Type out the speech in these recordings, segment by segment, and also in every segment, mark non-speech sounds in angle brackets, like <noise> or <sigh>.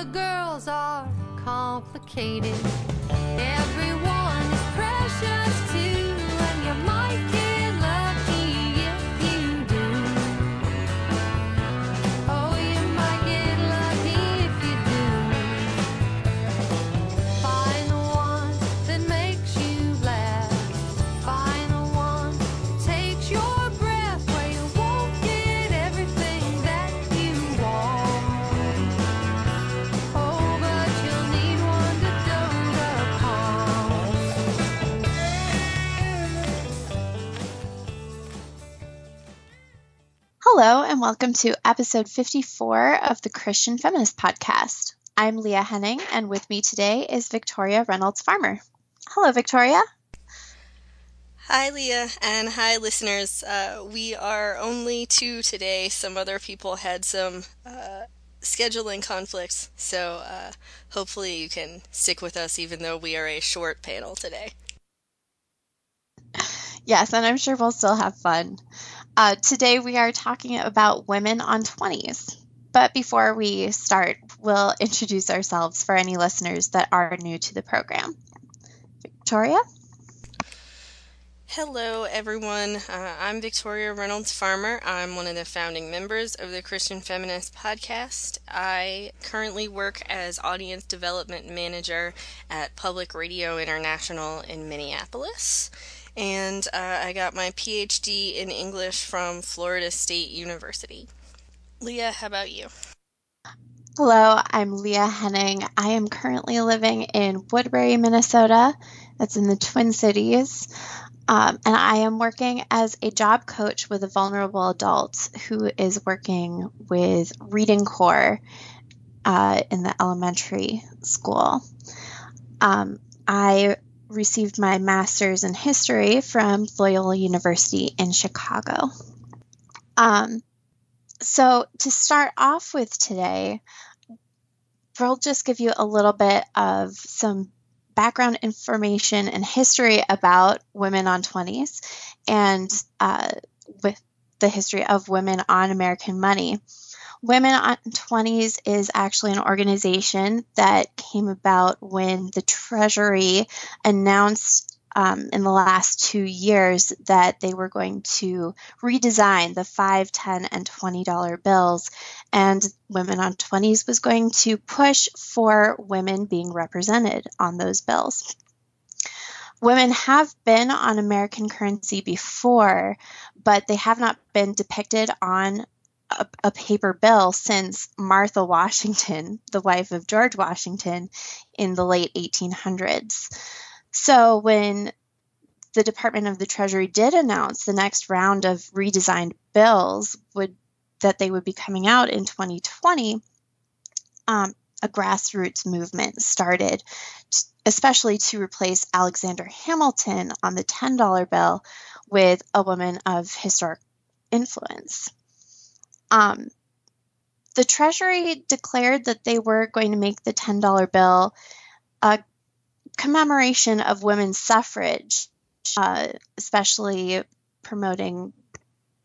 the girls are complicated. Everyone Hello, and welcome to episode 54 of the Christian Feminist Podcast. I'm Leah Henning, and with me today is Victoria Reynolds Farmer. Hello, Victoria. Hi, Leah, and hi, listeners. Uh, we are only two today. Some other people had some uh, scheduling conflicts, so uh, hopefully you can stick with us even though we are a short panel today. Yes, and I'm sure we'll still have fun. Uh, today we are talking about women on 20s. But before we start, we'll introduce ourselves for any listeners that are new to the program. Victoria? Hello, everyone. Uh, I'm Victoria Reynolds Farmer. I'm one of the founding members of the Christian Feminist Podcast. I currently work as Audience Development Manager at Public Radio International in Minneapolis. And uh, I got my PhD in English from Florida State University. Leah, how about you? Hello, I'm Leah Henning. I am currently living in Woodbury, Minnesota. That's in the Twin Cities. Um, and I am working as a job coach with a vulnerable adult who is working with Reading Corps uh, in the elementary school. Um, I received my master's in history from Loyola University in Chicago. Um, so, to start off with today, we'll just give you a little bit of some background information and history about women on 20s and uh, with the history of women on American money. Women on 20s is actually an organization that came about when the Treasury announced um, in the last two years that they were going to redesign the five, ten, and twenty dollar bills, and Women on 20s was going to push for women being represented on those bills. Women have been on American currency before, but they have not been depicted on a, a, paper bill since Martha Washington, the wife of George Washington, in the late 1800s. So when the Department of the Treasury did announce the next round of redesigned bills would that they would be coming out in 2020, um, a grassroots movement started, especially to replace Alexander Hamilton on the $10 bill with a woman of historic influence. Um, the Treasury declared that they were going to make the $10 bill a commemoration of women's suffrage, uh, especially promoting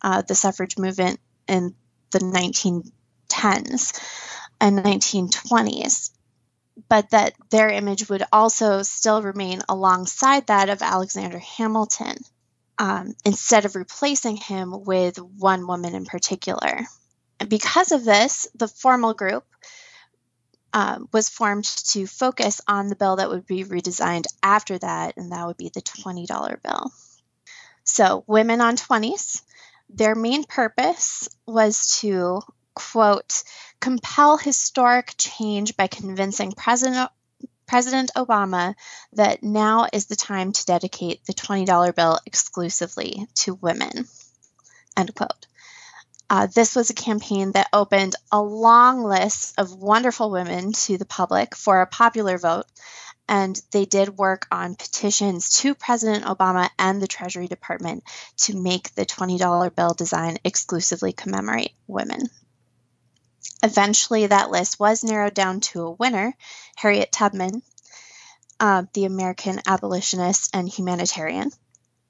uh, the suffrage movement in the 1910s and 1920s, but that their image would also still remain alongside that of Alexander Hamilton um, instead of replacing him with one woman in particular. Because of this, the formal group um, was formed to focus on the bill that would be redesigned after that, and that would be the $20 bill. So, Women on 20s, their main purpose was to, quote, compel historic change by convincing President, President Obama that now is the time to dedicate the $20 bill exclusively to women, end quote. Uh, this was a campaign that opened a long list of wonderful women to the public for a popular vote, and they did work on petitions to President Obama and the Treasury Department to make the $20 bill design exclusively commemorate women. Eventually, that list was narrowed down to a winner, Harriet Tubman, uh, the American abolitionist and humanitarian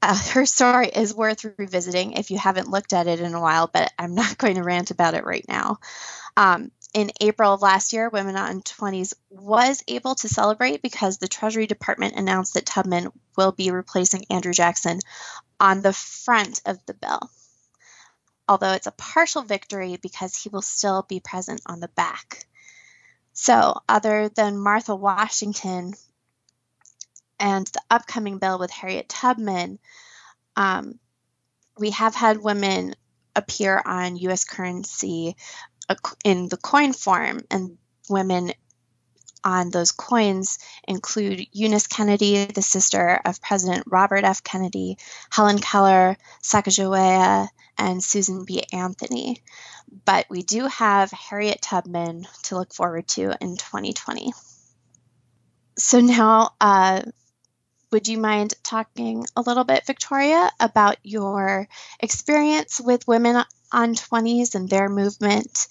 uh, <laughs> her story is worth revisiting if you haven't looked at it in a while, but I'm not <laughs> going to rant about it right now. Um, in April of last year, Women on 20s was able to celebrate because the Treasury Department announced that Tubman will be replacing Andrew Jackson on the front of the bill. Although it's a partial victory because he will still be present on the back. So, other than Martha Washington and the upcoming bill with Harriet Tubman, um, we have had women appear on US currency in the coin form, and women on those coins include Eunice Kennedy, the sister of President Robert F. Kennedy, Helen Keller, Sacagawea, and Susan B. Anthony. But we do have Harriet Tubman to look forward to in 2020. So now, uh, would you mind talking a little bit, Victoria, about your experience with women on 20s and their movement?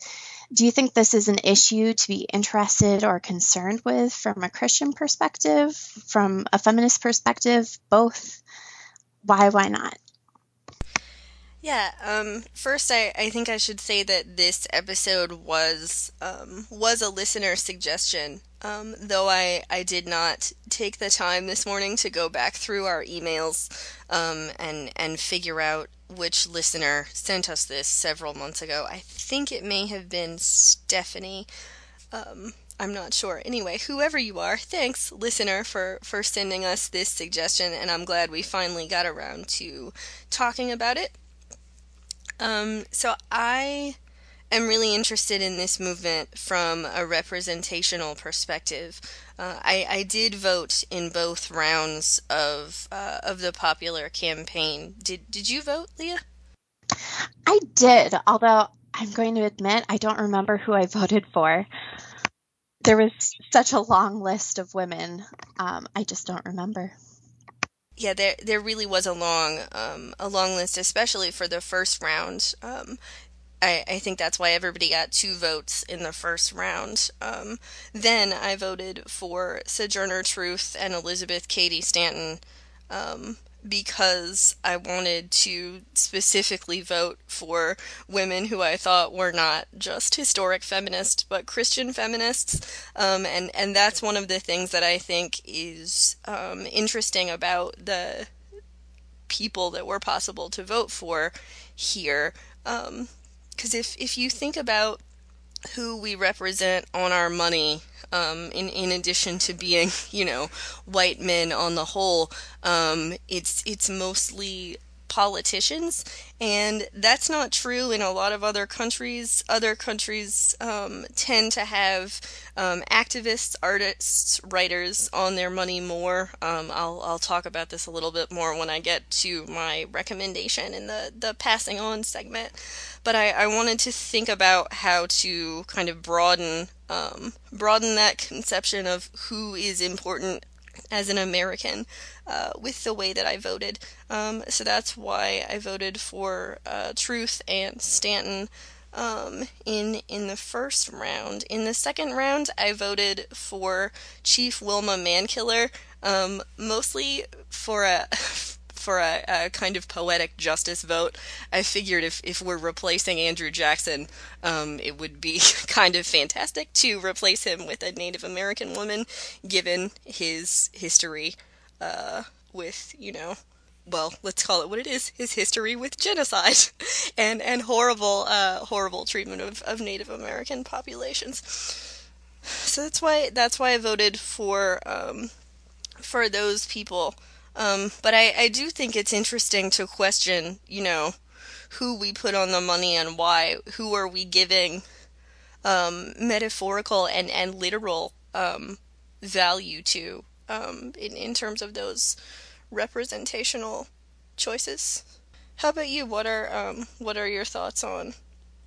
Do you think this is an issue to be interested or concerned with from a Christian perspective, from a feminist perspective, both? Why, why not? Yeah, um, first I, I think I should say that this episode was um, was a listener suggestion. Um, though I, I did not take the time this morning to go back through our emails um, and and figure out which listener sent us this several months ago. I think it may have been Stephanie. Um, I'm not sure. Anyway, whoever you are, thanks, listener, for, for sending us this suggestion, and I'm glad we finally got around to talking about it. Um, so I am really interested in this movement from a representational perspective. Uh, I, I did vote in both rounds of uh, of the popular campaign. Did did you vote, Leah? I did, although I'm going to admit I don't remember who I <laughs> voted for. There was such a long list of women. Um, I just don't remember yeah, there there really was a long um, a long list, especially for the first round. Um, I, I think that's why everybody got two votes in the first round. Um, then I voted for Sojourner Truth and Elizabeth Cady Stanton um, because I wanted to specifically vote for women who I thought were not just historic feminists, but Christian feminists. Um, and, and that's one of the things that I think is um, interesting about the people that were possible to vote for here. Because um, if, if you think about who we represent on our money um, in in addition to being <laughs> you know white men on the whole, um, it's it's mostly politicians, and that's not true in a lot of other countries. Other countries um, tend to have um, activists, artists, writers on their money more. Um, I'll I'll talk about this a little bit more when I get to my recommendation in the the passing on segment. But I, I wanted to think about how to kind of broaden um, broaden that conception of who is important as an American uh, with the way that I voted. Um, so that's why I voted for uh, Truth and Stanton um, in in the first round. In the second round, I voted for Chief Wilma Mankiller, um, mostly for a <laughs> for a, a, kind of poetic justice vote. I figured if, if we're replacing Andrew Jackson, um, it would be <laughs> kind of fantastic to replace him with a Native American woman, given his history uh, with, you know, well, let's call it what it is, his history with genocide <laughs> and, and horrible, uh, horrible treatment of, of Native American populations. So that's why that's why I voted for um, for those people um, but I, I do think it's interesting to question, you know, who we put on the money and why. Who are we giving um, metaphorical and, and literal um, value to um, in, in terms of those representational choices? How about you? What are um, what are your thoughts on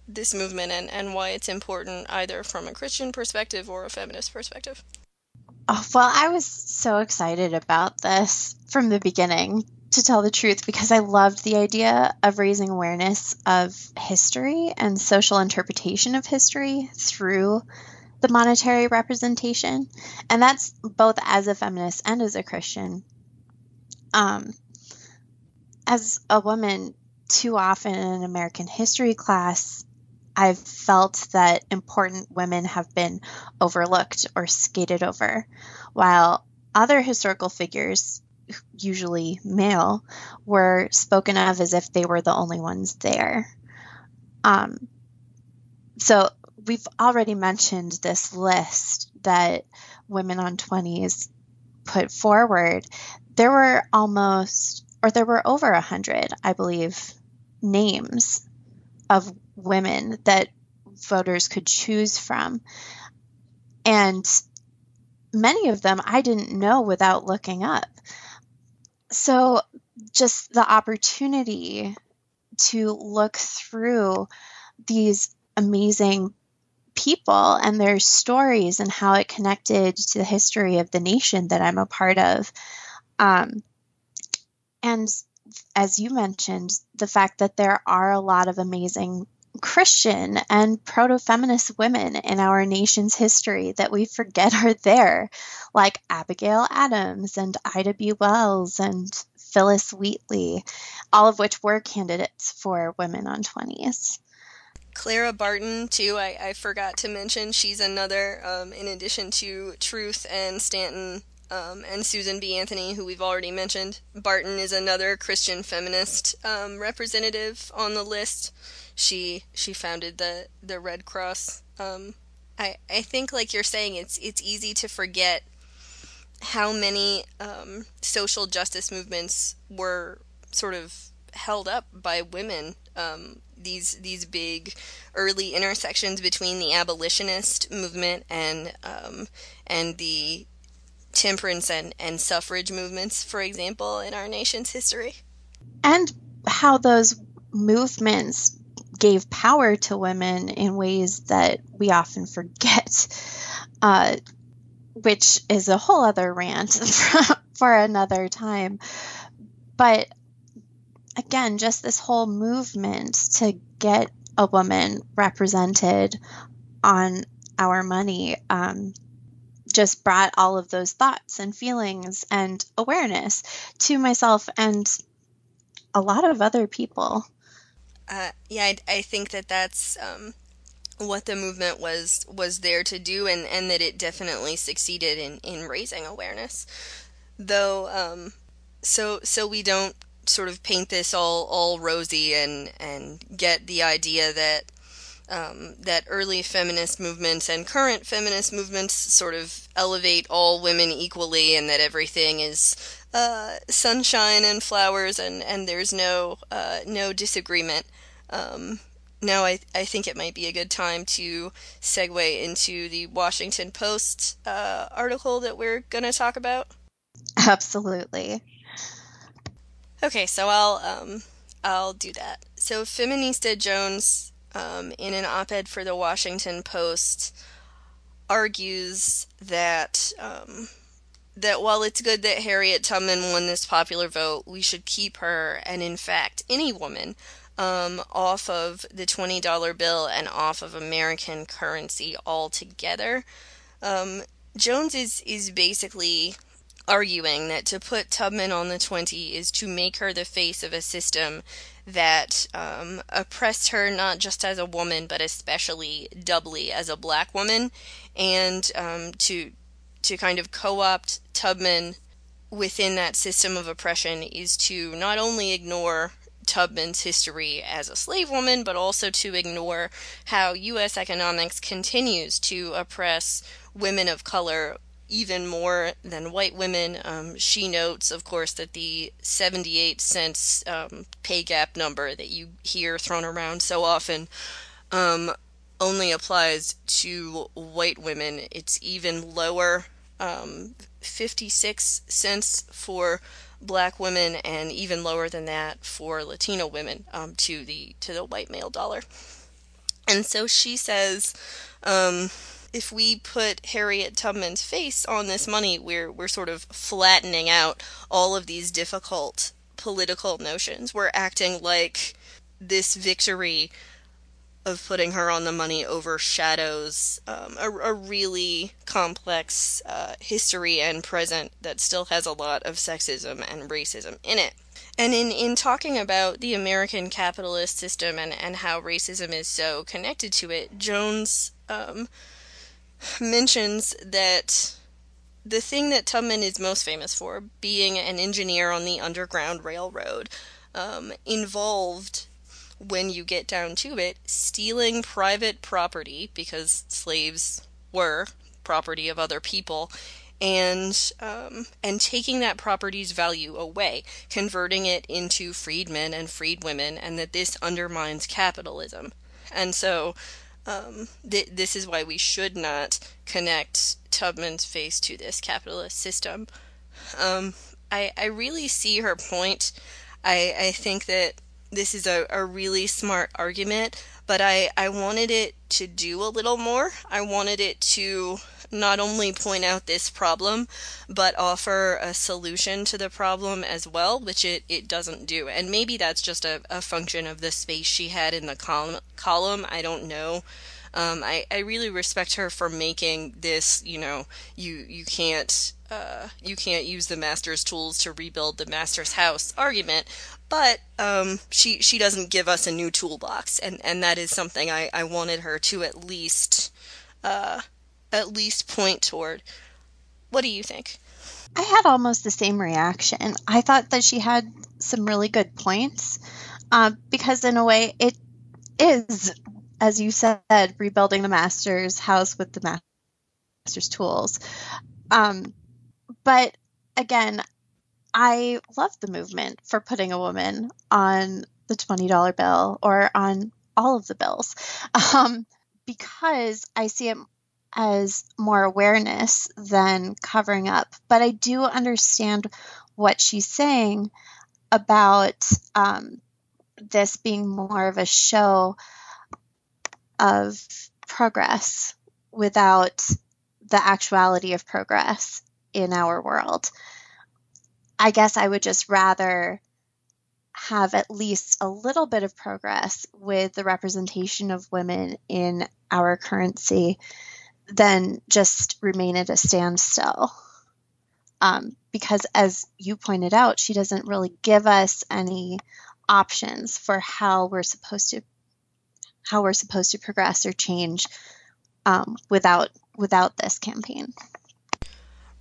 this movement and, and why it's important either from a Christian perspective or a feminist perspective? Oh, well, I was so excited about this from the beginning, to tell the truth, because I loved the idea of raising awareness of history and social interpretation of history through the monetary representation. And that's both as a feminist and as a Christian. Um, as a woman, too often in an American history class, I've felt that important women have been overlooked or skated over, while other historical figures, usually male, were spoken of as if they were the only ones there. Um, so we've already mentioned this list that Women on 20s put forward. There were almost, or there were over a hundred, I believe, names of women that voters could choose from. And many of them I didn't know without looking up. So, just the opportunity to look through these amazing people and their stories and how it connected to the history of the nation that I'm a part of. Um, and as you mentioned, the fact that there are a lot of amazing Christian and proto feminist women in our nation's history that we forget are there, like Abigail Adams and Ida B. Wells and Phillis Wheatley, all of which were candidates for Women on 20s. Clara Barton, too, I, I forgot to mention. She's another, um, in addition to Truth and Stanton um, and Susan B. Anthony, who we've already mentioned. Barton is another Christian feminist um, representative on the list. She she founded the the Red Cross. Um, I I think, like you're saying, it's it's easy to forget how many um, social justice movements were sort of held up by women um, these these big early intersections between the abolitionist movement and um, and the temperance and, and suffrage movements, for example, in our nation's history. And how those movements gave power to women in ways that we often forget, <laughs> uh, which is a whole other rant <laughs> for another time. But again, just this whole movement to get a woman represented on our money um, just brought all of those thoughts and feelings and awareness to myself and a lot of other people. Uh, yeah, I, I, think that that's um, what the movement was was there to do, and, and that it definitely succeeded in, in raising awareness. Though, um, so so we don't sort of paint this all all rosy and and get the idea that um, that early feminist movements and current feminist movements sort of elevate all women equally and that everything is uh, sunshine and flowers and, and there's no uh, no disagreement. Um, now I, I think it might be a good time to segue into the Washington Post uh, article that we're going to talk about. Absolutely. Okay, so I'll um I'll do that. So Feminista Jones, um, in an op-ed for the Washington Post, argues that um, that while it's good that Harriet Tubman won this popular vote, we should keep her, and in fact, any woman, um, off of the twenty dollar bill and off of American currency altogether. Um, Jones is is basically arguing that to put Tubman on the 20 is to make her the face of a system that um, oppressed her not just as a woman, but especially doubly as a black woman, and um, to to kind of co-opt Tubman within that system of oppression is to not only ignore Tubman's history as a slave woman, but also to ignore how U.S. economics continues to oppress women of color even more than white women. Um, she notes, of course, that the 78 cents um, pay gap number that you hear thrown around so often um, only applies to white women. It's even lower, um, 56 cents for black women, and even lower than that for Latino women um, to the to the white male dollar. And so she says um, if we put Harriet Tubman's face on this money, we're we're sort of flattening out all of these difficult political notions. We're acting like this victory of putting her on the money overshadows um, a, a, really complex uh, history and present that still has a lot of sexism and racism in it. And in, in talking about the American capitalist system and, and how racism is so connected to it, Jones um, mentions that the thing that Tubman is most famous for, being an engineer on the Underground Railroad, um, involved, when you get down to it, stealing private property, because slaves were property of other people, and um, and taking that property's value away, converting it into freedmen and freedwomen, and that this undermines capitalism. And so, um, th- this is why we should not connect Tubman's face to this capitalist system. Um, I I really see her point. I I think that this is a, a really smart argument, but I, I wanted it to do a little more. I wanted it to not only point out this problem, but offer a solution to the problem as well, which it, it doesn't do. And maybe that's just a, a function of the space she had in the column. column. I don't know. Um, I, I really respect her for making this, you know, you, you can't uh, you can't use the master's tools to rebuild the master's house argument, but um, she she doesn't give us a new toolbox, and, and that is something I, I wanted her to at least uh, at least point toward. What do you think? I had almost the same reaction. I thought that she had some really good points uh, because, in a way, it is, as you said, rebuilding the master's house with the master's tools. Um, but again, I love the movement for putting a woman on the $20 bill or on all of the bills <laughs> um, because I see it as more awareness than covering up. But I do understand what she's saying about um, this being more of a show of progress without the actuality of progress in our world. I guess I would just rather have at least a little bit of progress with the representation of women in our currency than just remain at a standstill. Um, because, as you pointed out, she doesn't really give us any options for how we're supposed to how we're supposed to progress or change um, without without this campaign.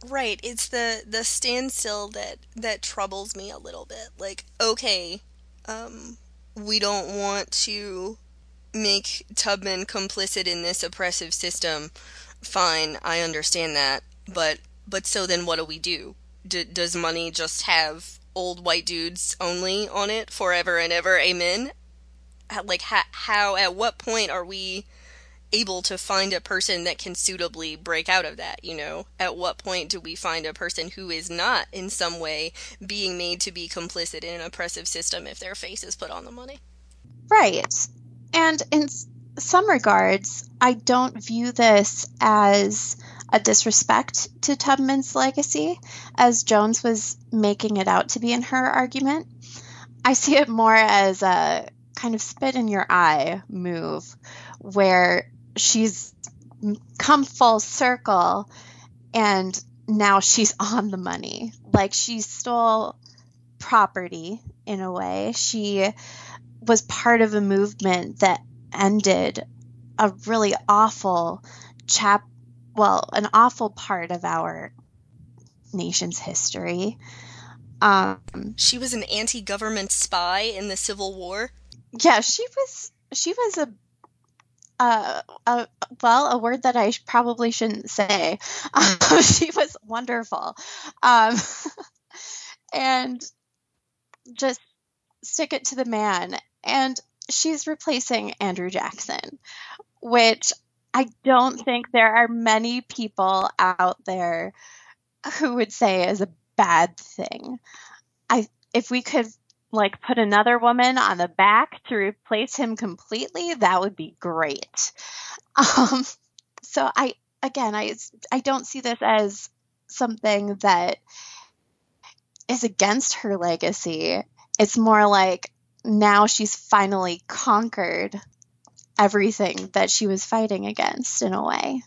Right, it's the the standstill that that troubles me a little bit. Like, okay, um, we don't want to make Tubman complicit in this oppressive system. Fine, I understand that, but but so then what do we do? D- does money just have old white dudes only on it forever and ever? Amen. Like, ha- how? At what point are we? able to find a person that can suitably break out of that, you know? At what point do we find a person who is not in some way being made to be complicit in an oppressive system if their face is put on the money? Right. And in some regards, I don't view this as a disrespect to Tubman's legacy, as Jones was making it out to be in her argument. I see it more as a kind of spit in your eye move where she's come full circle and now she's <laughs> on the money. Like she stole property in a way. She was part of a movement that ended a really awful chap well, an awful part of our nation's history. Um, she was an anti-government spy in the Civil War. Yeah, she was. She was a uh, uh, well, a word that I probably shouldn't say. Um, <laughs> she was wonderful. Um, <laughs> and just stick it to the man. And she's replacing Andrew Jackson, which I don't think there are many people out there who would say is a bad thing. I if we could like put another woman on the back to replace him completely, that would be great. <laughs> Um, so I again, I I don't see this as something that is against her legacy. It's more like now she's finally conquered everything that she was fighting against in a way.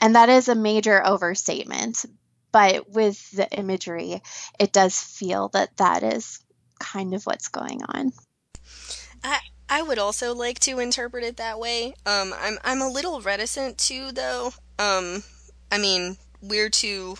And that is a major overstatement, but with the imagery, it does feel that that is kind of what's going on. I I would also like to interpret it that way. Um, I'm I'm a little reticent too, though. Um, I mean, we're two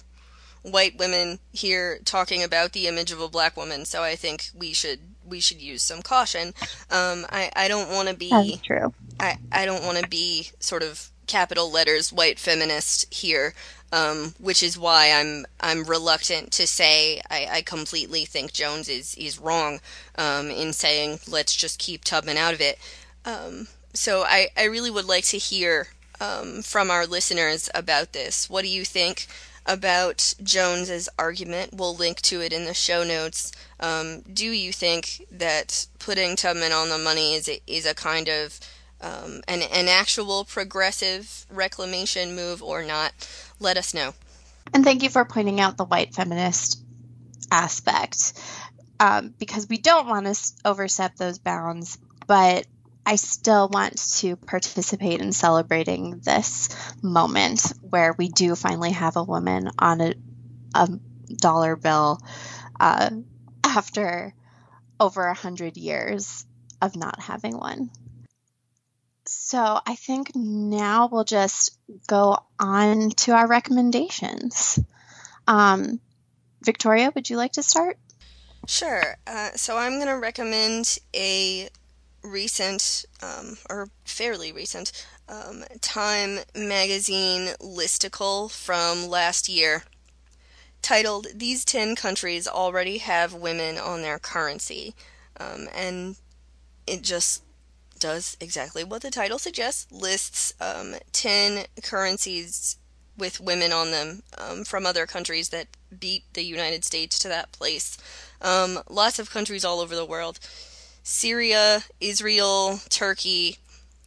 white women here talking about the image of a black woman, so I think we should we should use some caution. Um, I I don't want to be That's true. I I don't want to be sort of capital letters white feminist here. Um, which is why I'm I'm reluctant to say I, I completely think Jones is is wrong um, in saying let's just keep Tubman out of it. Um, so I, I really would like to hear um, from our listeners about this. What do you think about Jones's argument? We'll link to it in the show notes. Um, do you think that putting Tubman on the money is a, is a kind of um, an an actual progressive reclamation move or not? Let us know. And thank you for pointing out the white feminist aspect um, because we don't want to overstep those bounds, but I still want to participate in celebrating this moment where we do finally have a woman on a, a dollar bill uh, after over a hundred years of not having one. So I think now we'll just go on to our recommendations. Um, Victoria, would you like to start? Sure. Uh, so I'm going to recommend a recent, um, or fairly recent, um, Time magazine listicle from last year titled These 10 Countries Already Have Women on Their Currency. Um, and it just does exactly what the title suggests lists um, 10 currencies with women on them um, from other countries that beat the United States to that place. Um, lots of countries all over the world Syria, Israel, Turkey,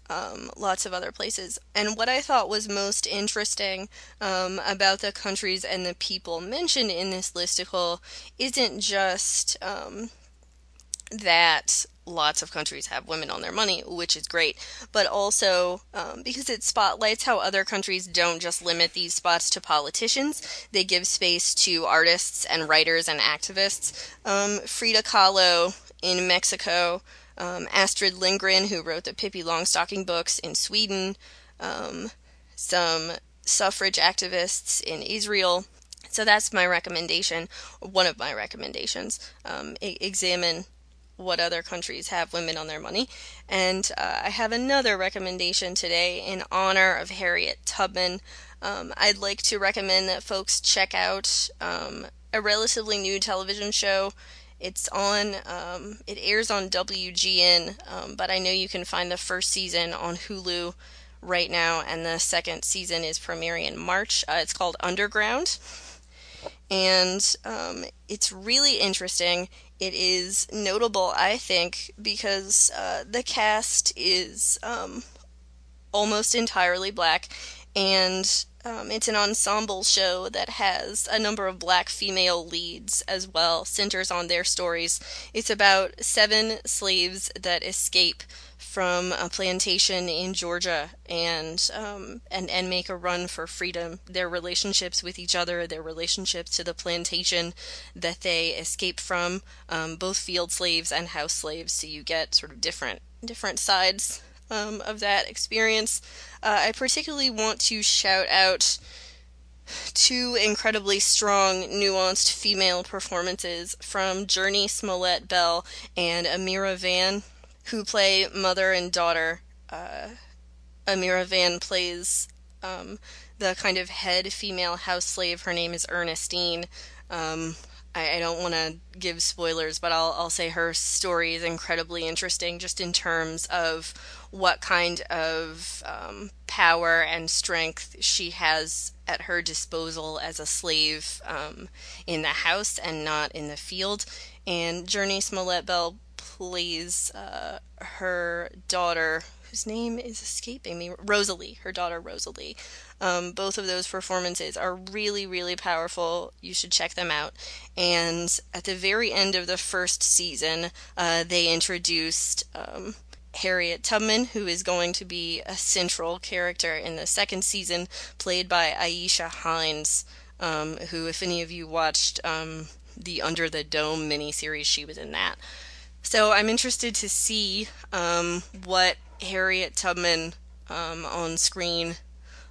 um, lots of other places. And what I thought was most interesting um, about the countries and the people mentioned in this listicle isn't just um, that lots of countries have women on their money, which is great, but also um, because it spotlights how other countries don't just limit these spots to politicians, they give space to artists and writers and activists. Um, Frida Kahlo in Mexico, um, Astrid Lindgren, who wrote the Pippi Longstocking books in Sweden, um, some suffrage activists in Israel. So that's my recommendation, one of my recommendations. Um, examine what other countries have women on their money. And uh, I have another recommendation today in honor of Harriet Tubman. Um, I'd like to recommend that folks check out um, a relatively new television show. It's on, um, it airs on WGN, um, but I know you can find the first season on Hulu right now, and the second season is premiering in March. Uh, it's called Underground and um, it's really interesting. It is notable, I think, because uh, the cast is um, almost entirely black, and um, it's an ensemble show that has a number of black female leads as well, centers on their stories. It's about seven slaves that escape from a plantation in Georgia and um, and and make a run for freedom. Their relationships with each other, their relationships to the plantation that they escape from, um, both field slaves and house slaves. So you get sort of different different sides um, of that experience. Uh, I particularly want to shout out two incredibly strong, nuanced female performances from Jurnee Smollett Bell and Amirah Vann who play mother and daughter. Uh, Amirah Vann plays um, the kind of head female house slave. Her name is Ernestine. Um, I, I, don't want to give spoilers, but I'll, I'll say her story is incredibly interesting just in terms of what kind of um, power and strength she has at her disposal as a slave um, in the house and not in the field. And Jurnee Smollett Bell plays uh, her daughter, whose name is escaping me, Rosalie, her daughter Rosalie. Um, both of those performances are really, really powerful. You should check them out. And at the very end of the first season, uh, they introduced um, Harriet Tubman, who is going to be a central character in the second season, played by Aisha Hinds, um, who, if any of you watched um, the Under the Dome miniseries. She was in that. So I'm interested to see um, what Harriet Tubman um, on screen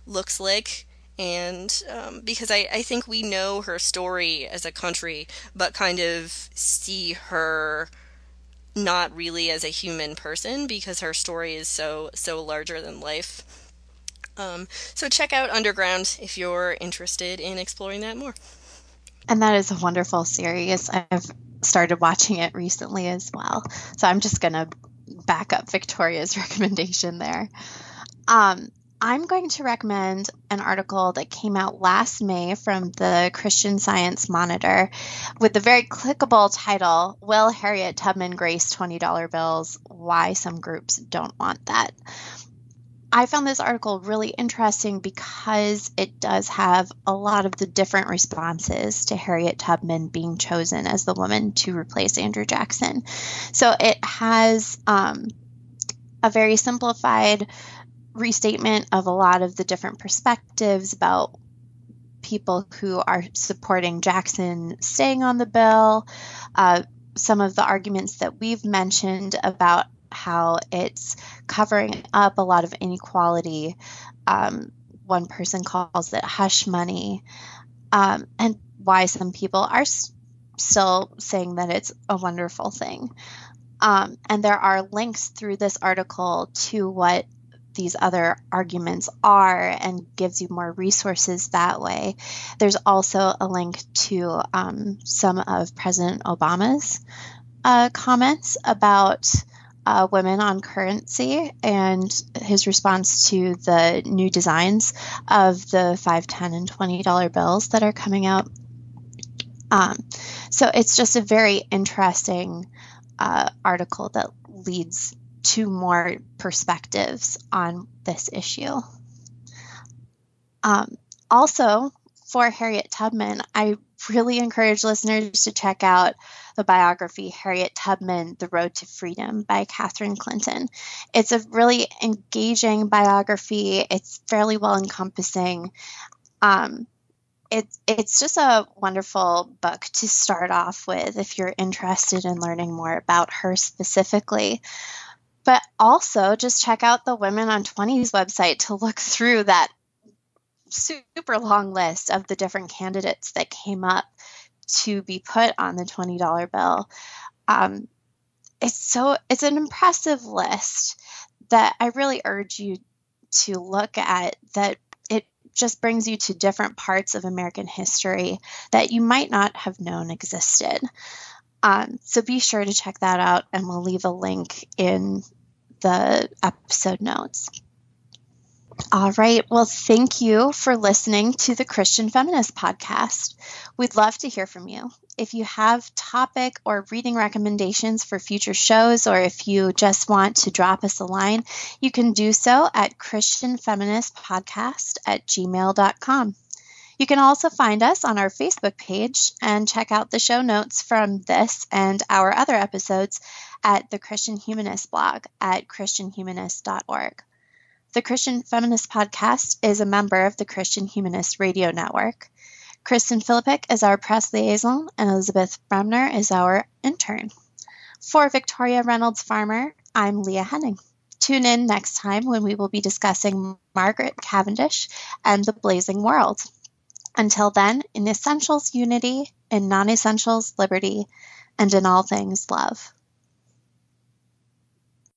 looks like. And um, because I, I think we know her story as a country, but kind of see her not really as a human person because her story is so so larger than life. Um, so check out Underground if you're interested in exploring that more. And that is a wonderful series. I've started watching it recently as well. So I'm just going to back up Victoria's <laughs> recommendation there. Um, I'm going to recommend an article that came out last May from the Christian Science Monitor with the very clickable title Will Harriet Tubman Grace $20 Bills? Why Some Groups Don't Want That. I found this article really interesting because it does have a lot of the different responses to Harriet Tubman being chosen as the woman to replace Andrew Jackson. So it has um, a very simplified restatement of a lot of the different perspectives about people who are supporting Jackson staying on the bill, uh, some of the arguments that we've mentioned about how it's covering up a lot of inequality. Um, one person calls it hush money, um, and why some people are s- still saying that it's a wonderful thing. Um, and there are links through this article to what these other arguments are and gives you more resources that way. There's also a link to um, some of President Obama's uh, comments about uh, women on currency and his response to the new designs of the 5 10 and $20 bills that are coming out. Um, so it's just a very interesting uh, article that leads to more perspectives on this issue. Um, also, for Harriet Tubman, I really encourage listeners to check out the biography Harriet Tubman The Road to Freedom by Catherine Clinton. It's a really engaging biography, it's fairly well encompassing. Um, it, it's just a wonderful book to start off with if you're interested in learning more about her specifically. But also, just check out the Women on 20s website to look <laughs> through that super long list of the different candidates that came up to be put on the $20 bill. Um, it's so it's an impressive list that I really urge you to look at that it just brings you to different parts of American history that you might not have known existed. Um, so be sure to check that out, and we'll leave a link in the episode notes. All right. Well, thank you for listening to the Christian Feminist Podcast. We'd love to hear from you. If you have topic or reading recommendations for future shows, or if you just want to drop us a line, you can do so at ChristianFeministPodcast at gmail.com. You can also find us on our Facebook page and check out the show notes from this and our other episodes at the Christian Humanist blog at ChristianHumanist.org. The Christian Feminist Podcast is a member of the Christian Humanist Radio Network. Kristen Philippic is our press liaison, and Elizabeth Bremner is our intern. For Victoria Reynolds Farmer, I'm Leah Henning. Tune in next time when we will be discussing Margaret Cavendish and the Blazing World. Until then, in essentials, unity, in non essentials, liberty, and in all things, love.